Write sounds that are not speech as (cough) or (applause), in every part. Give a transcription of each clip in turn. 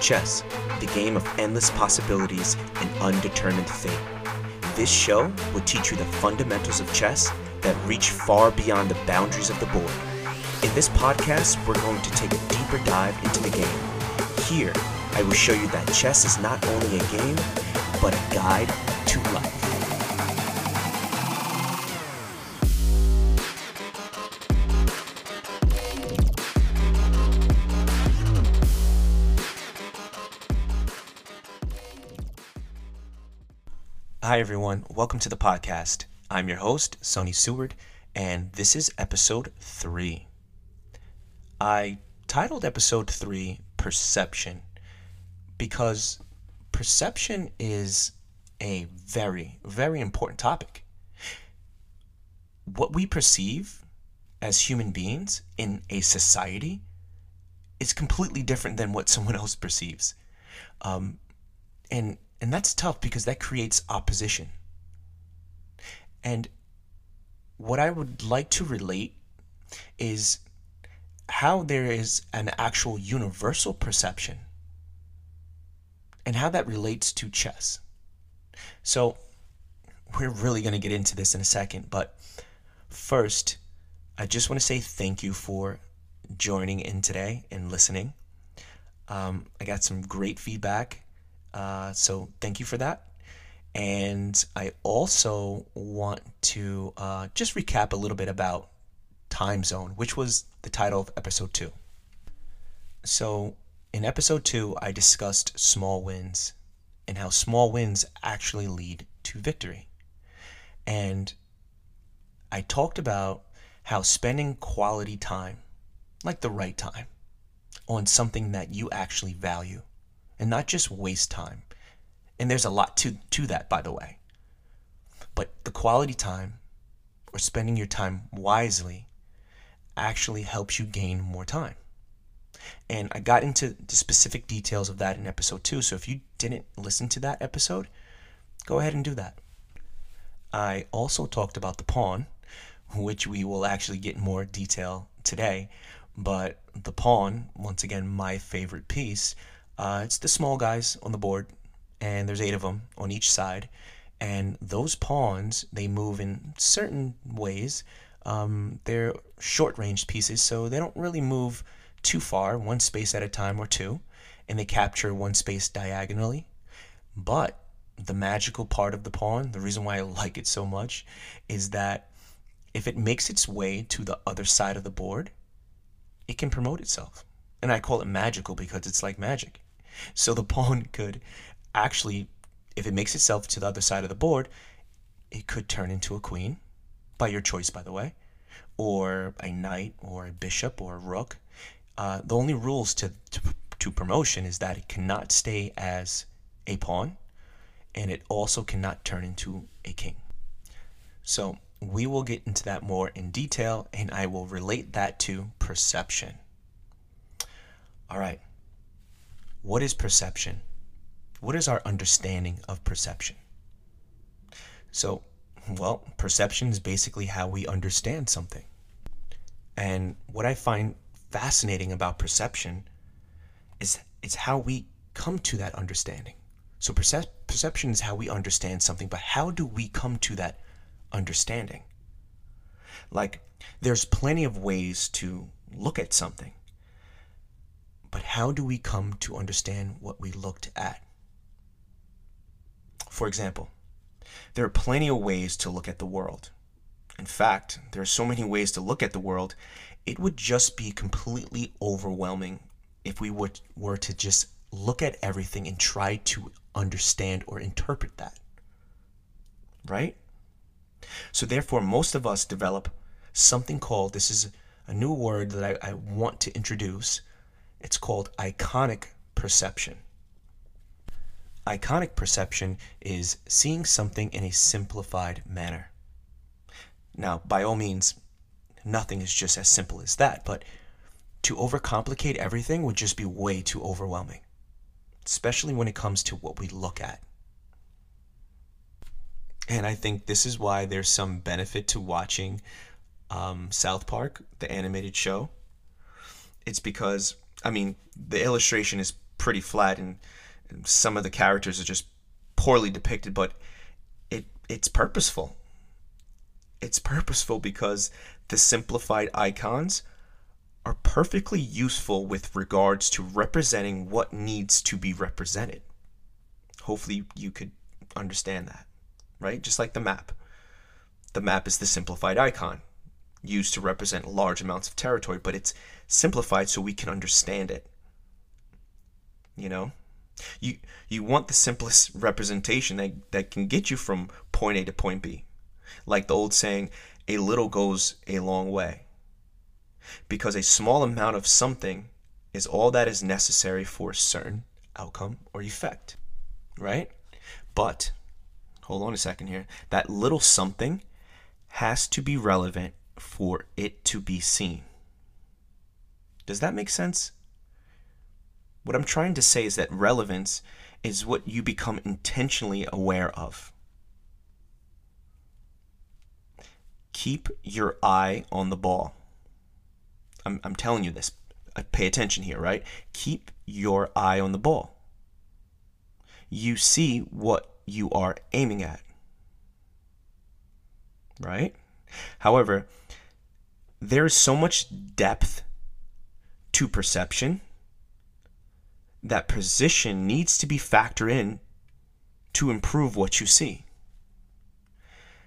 Chess, the game of endless possibilities and undetermined fate. This show will teach you the fundamentals of chess that reach far beyond the boundaries of the board. In this podcast, we're going to take a deeper dive into the game. Here, I will show you that chess is not only a game, but a guide to life. Hi, everyone. Welcome to the podcast. I'm your host, Sonny Seward, and this is episode three. I titled episode three Perception because perception is a very, very important topic. What we perceive as human beings in a society is completely different than what someone else perceives. Um, and and that's tough because that creates opposition. And what I would like to relate is how there is an actual universal perception and how that relates to chess. So, we're really going to get into this in a second, but first, I just want to say thank you for joining in today and listening. Um, I got some great feedback uh, so thank you for that. And I also want to uh, just recap a little bit about Time Zone, which was the title of episode two. So, in episode two, I discussed small wins and how small wins actually lead to victory. And I talked about how spending quality time, like the right time, on something that you actually value and not just waste time. And there's a lot to, to that, by the way. But the quality time or spending your time wisely actually helps you gain more time. And I got into the specific details of that in episode two. So if you didn't listen to that episode, go ahead and do that. I also talked about the pawn, which we will actually get more detail today. But the pawn, once again, my favorite piece, uh, it's the small guys on the board, and there's eight of them on each side. And those pawns, they move in certain ways. Um, they're short range pieces, so they don't really move too far, one space at a time or two, and they capture one space diagonally. But the magical part of the pawn, the reason why I like it so much, is that if it makes its way to the other side of the board, it can promote itself. And I call it magical because it's like magic. So the pawn (laughs) could actually, if it makes itself to the other side of the board, it could turn into a queen, by your choice, by the way, or a knight, or a bishop, or a rook. Uh, the only rules to, to, to promotion is that it cannot stay as a pawn, and it also cannot turn into a king. So we will get into that more in detail, and I will relate that to perception. All right. What is perception? What is our understanding of perception? So, well, perception is basically how we understand something. And what I find fascinating about perception is it's how we come to that understanding. So percep- perception is how we understand something, but how do we come to that understanding? Like there's plenty of ways to look at something. But how do we come to understand what we looked at? For example, there are plenty of ways to look at the world. In fact, there are so many ways to look at the world, it would just be completely overwhelming if we would, were to just look at everything and try to understand or interpret that. Right? So, therefore, most of us develop something called this is a new word that I, I want to introduce it's called iconic perception. Iconic perception is seeing something in a simplified manner. Now, by all means, nothing is just as simple as that, but to overcomplicate everything would just be way too overwhelming, especially when it comes to what we look at. And I think this is why there's some benefit to watching um, South Park, the animated show. It's because I mean, the illustration is pretty flat and, some of the characters are just poorly depicted, but it it's purposeful. It's purposeful because the simplified icons are perfectly useful with regards to representing what needs to be represented. Hopefully, you could understand that, right? Just like the map. The map is the simplified icon used to represent large amounts of territory, but it's simplified so we can understand it. You know? You you want the simplest representation that, that can get you from point A to point B. Like the old saying, a little goes a long way because a small amount of something is all that is necessary for a certain outcome or effect, right? But, hold on a second here, that little something has to be relevant for it to be seen. Does that make sense? What I'm trying to say is that relevance is what you become intentionally aware of. Keep your eye on the ball. I'm, I'm telling you this. Uh, pay attention here, right? Keep your eye on the ball. You see what you are aiming at. Right? However, there is so much depth to perception that position needs to be factored in to improve what you see.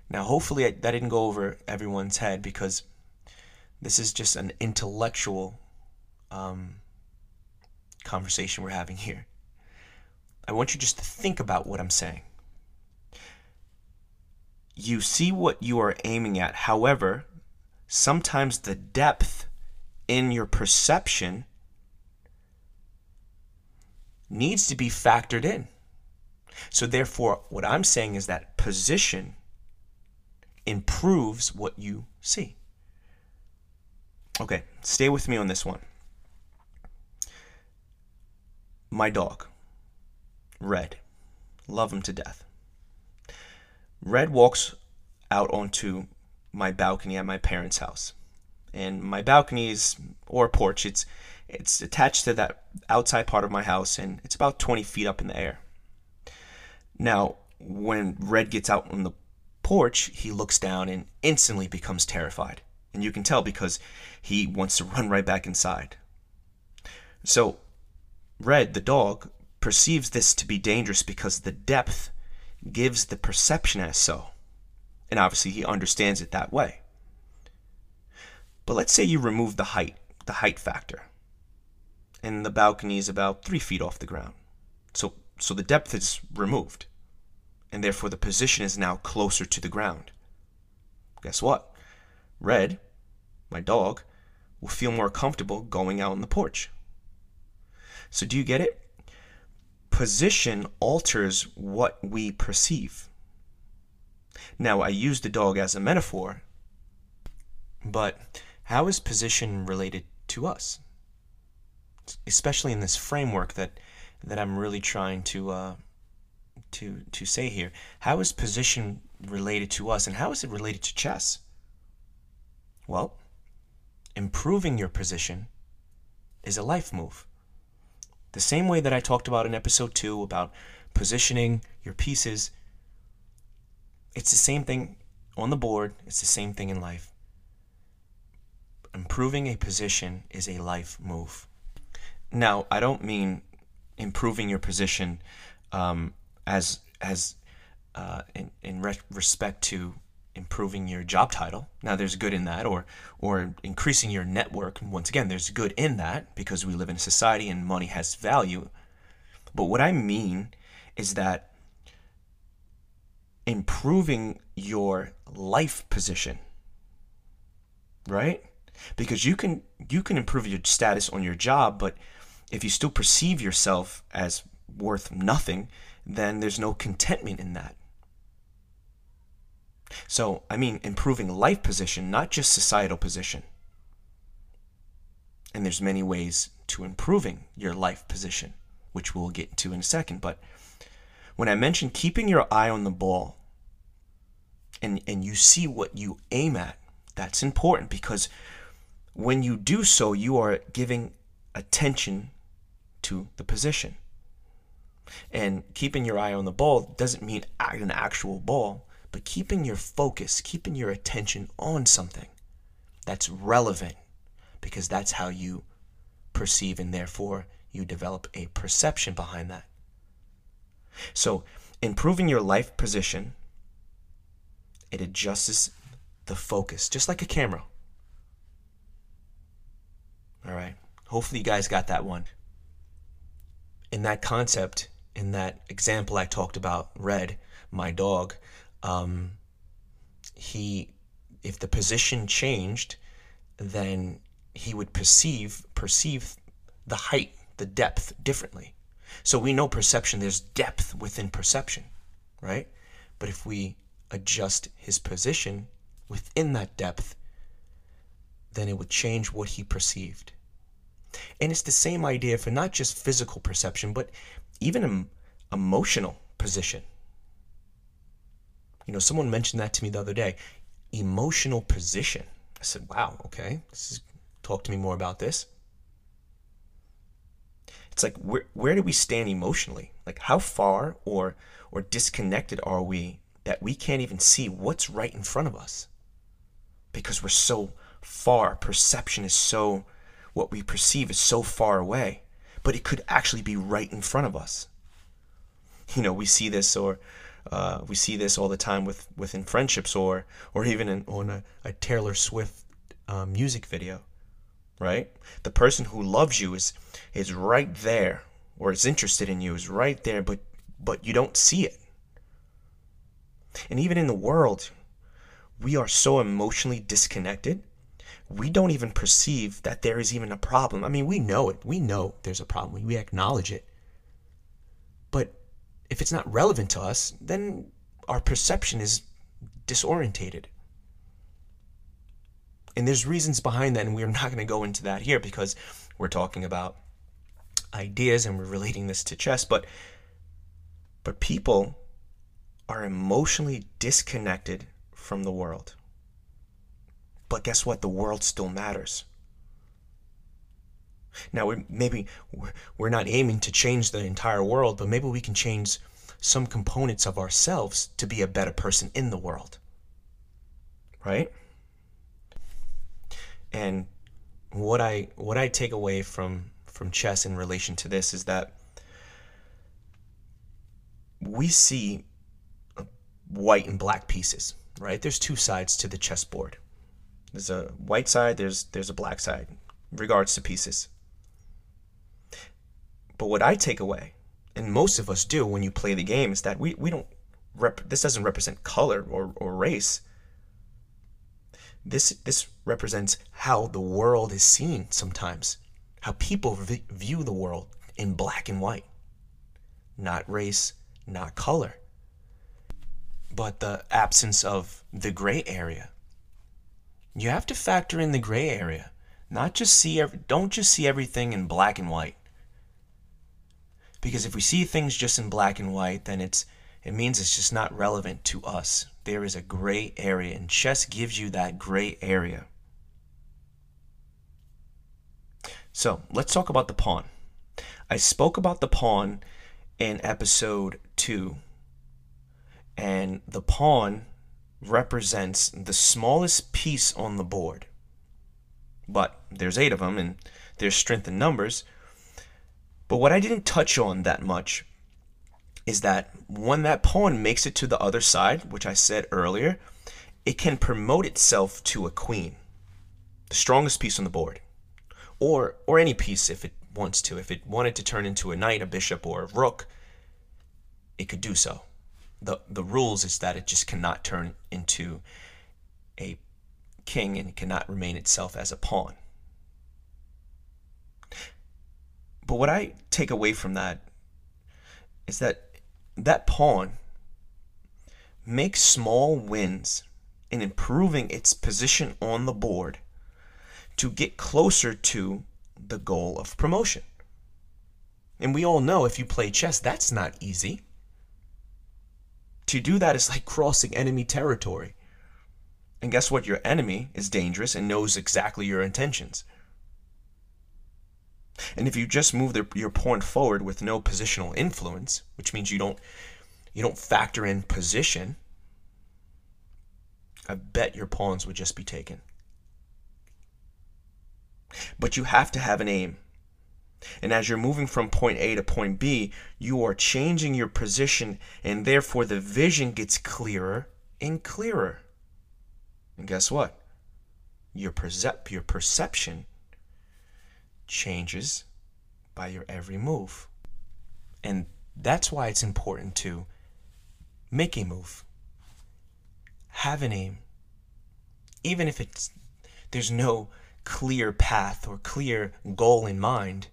Now, hopefully, I, that didn't go over everyone's head because this is just an intellectual um, conversation we're having here. I want you just to think about what I'm saying. You see what you are aiming at. However, sometimes the depth in your perception needs to be factored in. So, therefore, what I'm saying is that position improves what you see. Okay, stay with me on this one. My dog, Red. Love him to death. Red walks out onto my balcony at my parents' house. And my balcony is or porch, it's it's attached to that outside part of my house and it's about 20 feet up in the air. Now, when Red gets out on the porch, he looks down and instantly becomes terrified. And you can tell because he wants to (laughs) run right back inside. So, Red, the dog, perceives this to be dangerous because the depth gives the perception as so. And obviously, he understands it that way. But let's say you remove the height, the height factor, and the balcony is about three feet off the ground. So, so the depth is removed, and therefore the position is now closer to the ground. Guess what? Red, my dog, will feel more comfortable going out on the porch. So, do you get it? Position alters what we perceive. Now, I use the dog as a metaphor, but how is position related to us? Especially in this framework that, that I'm really trying to, uh, to, to say here. How is position related to us, and how is it related to chess? Well, improving your position is a life move. The same way that I talked about in episode 2 about positioning your pieces, it's the same thing on the board, it's the same thing in life. Improving a position is a life move. Now, I don't mean improving your position um, as as uh, in, in re- respect to improving your job title. Now there's good in that or or increasing your network. Once again, there's good in that because we live in a society and money has value. But what I mean is that improving your life position. Right? Because you can you can improve your status on your job, but if you still perceive yourself as worth nothing, then there's no contentment in that. So, I mean improving life position, not just societal position. And there's many ways to improving your life position, which we'll get to in a second. But when I mention keeping your eye on the ball and, and you see what you aim at, that's important because when you do so, you are giving attention to the position. And keeping your eye on the ball doesn't mean an actual ball, but keeping your focus, keeping your attention on something that's relevant, because that's how you perceive and therefore you develop a perception behind that. So, improving your life position, it adjusts the focus, just like a camera. All right. Hopefully, you guys got that one. In that concept, in that example I talked about, Red, my dog, um, he, if the position changed, then he would perceive perceive the height, the depth differently. So we know perception, there's depth within perception, right? But if we adjust his position within that depth, then it would change what he perceived. And it's the same idea for not just physical perception, but even emotional position. You know, someone mentioned that to me the other day. Emotional position. I said, wow, okay. This is, talk to me more about this. It's like where where do we stand emotionally? Like how far or or disconnected are we that we can't even see what's right in front of us? Because we're so far. Perception is so what we perceive is so far away, but it could actually be right in front of us. You know, we see this or uh, we see this all the time with within friendships or or even in, on a, a Taylor Swift uh, music video, right? The person who loves you is is right there, or is interested in you is right there, but but you don't see it. And even in the world, we are so emotionally disconnected we don't even perceive that there is even a problem. I mean, we know it. We know there's a problem. We acknowledge it. But if it's not relevant to us, then our perception is disorientated. And there's reasons behind that, and we're not going to go into that here because we're talking about ideas and we're relating this to chess. But but people are emotionally disconnected from the world. But guess what? The world still matters. Now, maybe we're not aiming to change the entire world, but maybe we can change some components of ourselves to be a better person in the world. Right? And what I what I take away from from chess in relation to this is that we see white and black pieces, right? There's two sides to the chessboard. There's a white side, there's there's a black side, regards to pieces. But what I take away, and most of us do when you play the game, is that we, we don't rep this doesn't represent color or, or race. This this represents how the world is seen sometimes, how people v- view the world in black and white, not race, not color, but the absence of the gray area you have to factor in the gray area. Not just see every, don't just see everything in black and white. Because if we see things just in black and white, then it's it means it's just not relevant to us. There is a gray area, and chess gives you that gray area. So let's talk about the pawn. I spoke about the pawn in episode two, and the pawn represents the smallest piece on the board. But there's eight of them, and there's strength in numbers. But what I didn't touch on that much is that when that pawn makes it to the other side, which I said earlier, it can promote itself to a queen, the strongest piece on the board, or or any piece if it wants to. If it wanted to turn into a knight, a bishop, or a rook, it could do so the the rules is that it just cannot turn into a king and it cannot remain itself as a pawn. But what I take away from that is that that pawn makes small wins in improving its position on the board to get closer to the goal of promotion. And we all know if you play chess, that's not easy. To do that is like crossing enemy territory. And guess what? Your enemy is dangerous and knows exactly your intentions. And if you just move the, your pawn forward with no positional influence, which means you don't you don't factor in position, I bet your pawns would just be taken. But you have to have an aim. And as you're moving from point A to point B, you are changing your position, and therefore the vision gets clearer and clearer. And guess what? Your, percep- your perception changes by your every move. And that's why it's important to make a move, have an aim, even if it's there's no clear path or clear goal in mind.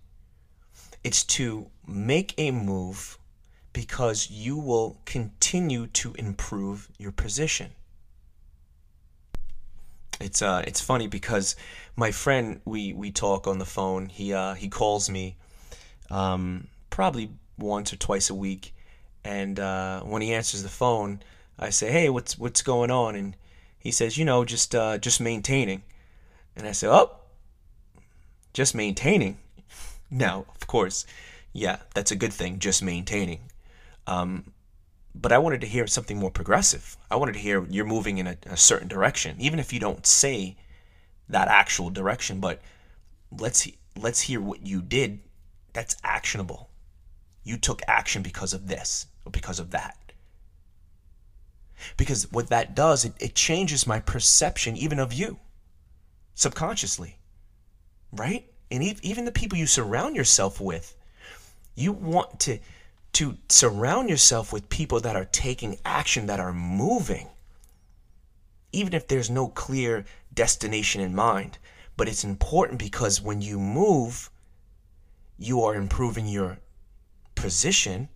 It's to make a move because you will continue to improve your position. It's uh it's funny because my friend we we talk on the phone. He uh he calls me um probably once or twice a week and uh when he answers the phone, I say, "Hey, what's what's going on?" and he says, "You know, just uh just maintaining." And I say, "Oh, just maintaining." Now, of course, yeah, that's a good thing, just maintaining. Um, but I wanted to hear something more progressive. I wanted to hear you're moving in a, a, certain direction, even if you don't say that actual direction. But let's let's hear what you did. That's actionable. You took action because of this or because of that. Because what that does, it, it changes my perception even of you, subconsciously, right? And even the people you surround yourself with, you want to to surround yourself with people that are taking action, that are moving, even if there's no clear destination in mind. But it's important because when you move, you are improving your position,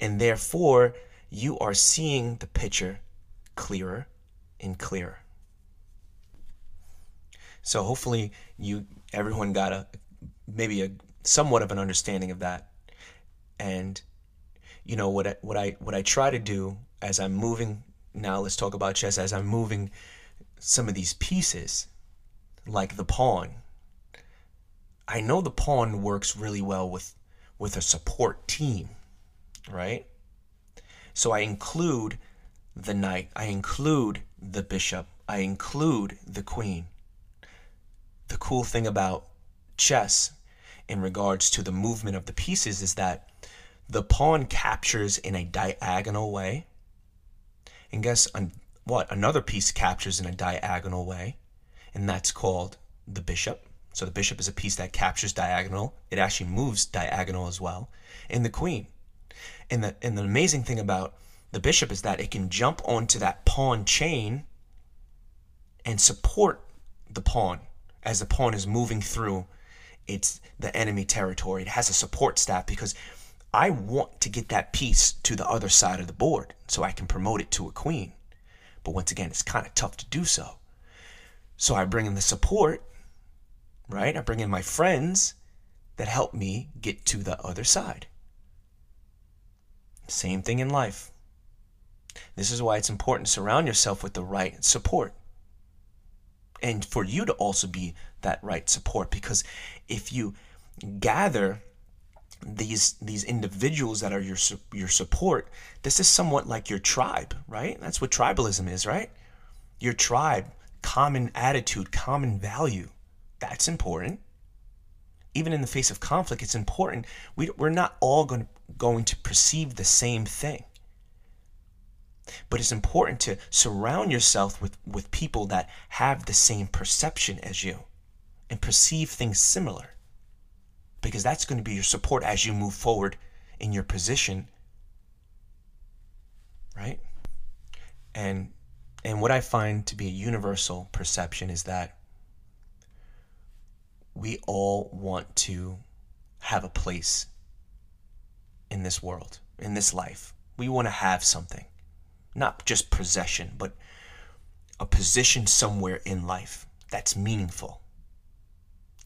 and therefore you are seeing the picture clearer and clearer. So hopefully you everyone got a maybe a somewhat of an understanding of that. And you know what I, what I what I try to do as I'm moving now let's talk about chess as I'm moving some of these pieces like the pawn I know the pawn works really well with with a support team right? So I include the knight I include the bishop I include the queen the cool thing about chess in regards to the movement of the pieces is that the pawn captures in a diagonal way. And guess what? Another piece captures in a diagonal way, and that's called the bishop. So the bishop is a piece that captures diagonal. It actually moves diagonal as well. And the queen. And the and the amazing thing about the bishop is that it can jump onto that pawn chain and support the pawn as the pawn is moving through its the enemy territory. It has a support staff because I want to get that piece to the other side of the board so I can promote it to a queen. But once again, it's kind of tough to do so. So I bring in the support, right? I bring in my friends that help me get to the other side. Same thing in life. This is why it's important to surround yourself with the right support. And for you to also be that right support because if you gather these these individuals that are your your support this is somewhat like your tribe right? That's what tribalism is right? Your tribe common attitude common value that's important. Even in the face of conflict it's important. We, we're not all going going to perceive the same thing but it's important to surround yourself with with people that have the same perception as you and perceive things similar because that's going to be your support as you move forward in your position right? And and what i find to be a universal perception is that we all want to have a place in this world in this life. We want to have something not just possession but a position somewhere in life that's meaningful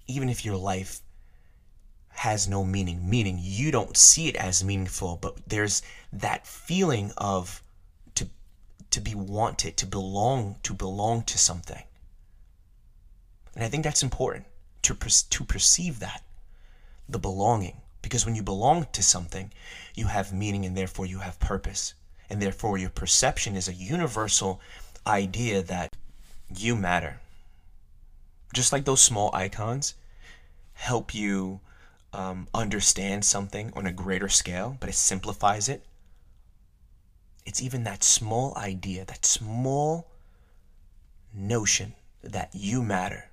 even if your life has no meaning. Meaning you don't see it as meaningful, but there's that feeling of to to be wanted, to belong, to belong to something. And I think that's important to to perceive that. the belonging. Because when you belong to something, you have meaning and therefore you have purpose. And therefore your perception is a universal idea that you matter. Just like those small icons help you um, understand something on a greater scale, but it simplifies it. It's even that small idea, that small notion that you matter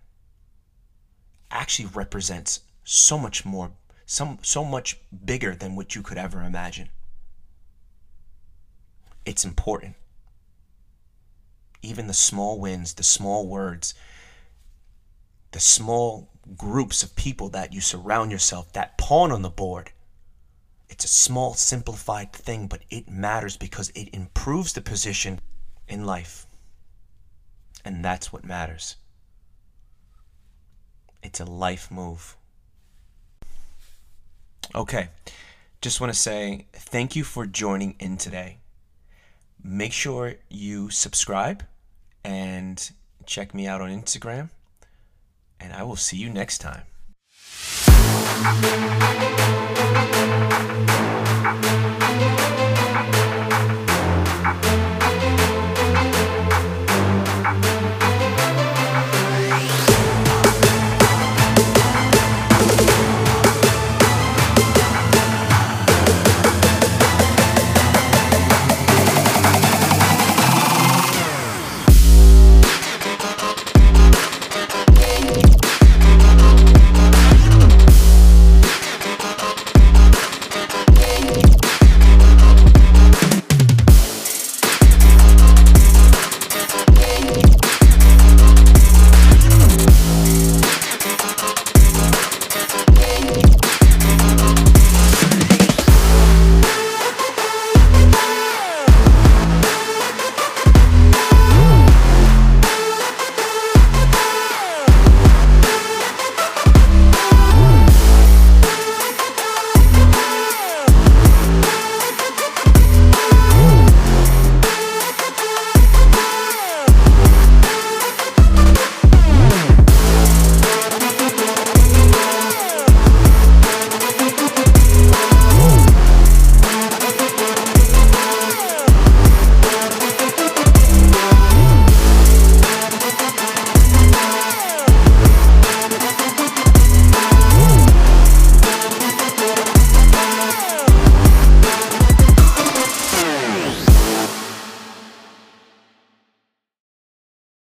actually represents so much more, some, so much bigger than what you could ever imagine. It's important. Even the small wins, the small words, the small groups of people that you surround yourself, that pawn on the board. It's a small, simplified thing, but it matters because it improves the position in life. And that's what matters. It's a life move. Okay, just want to say thank you for joining in today. Make sure you subscribe and check me out on Instagram. And I will see you next time.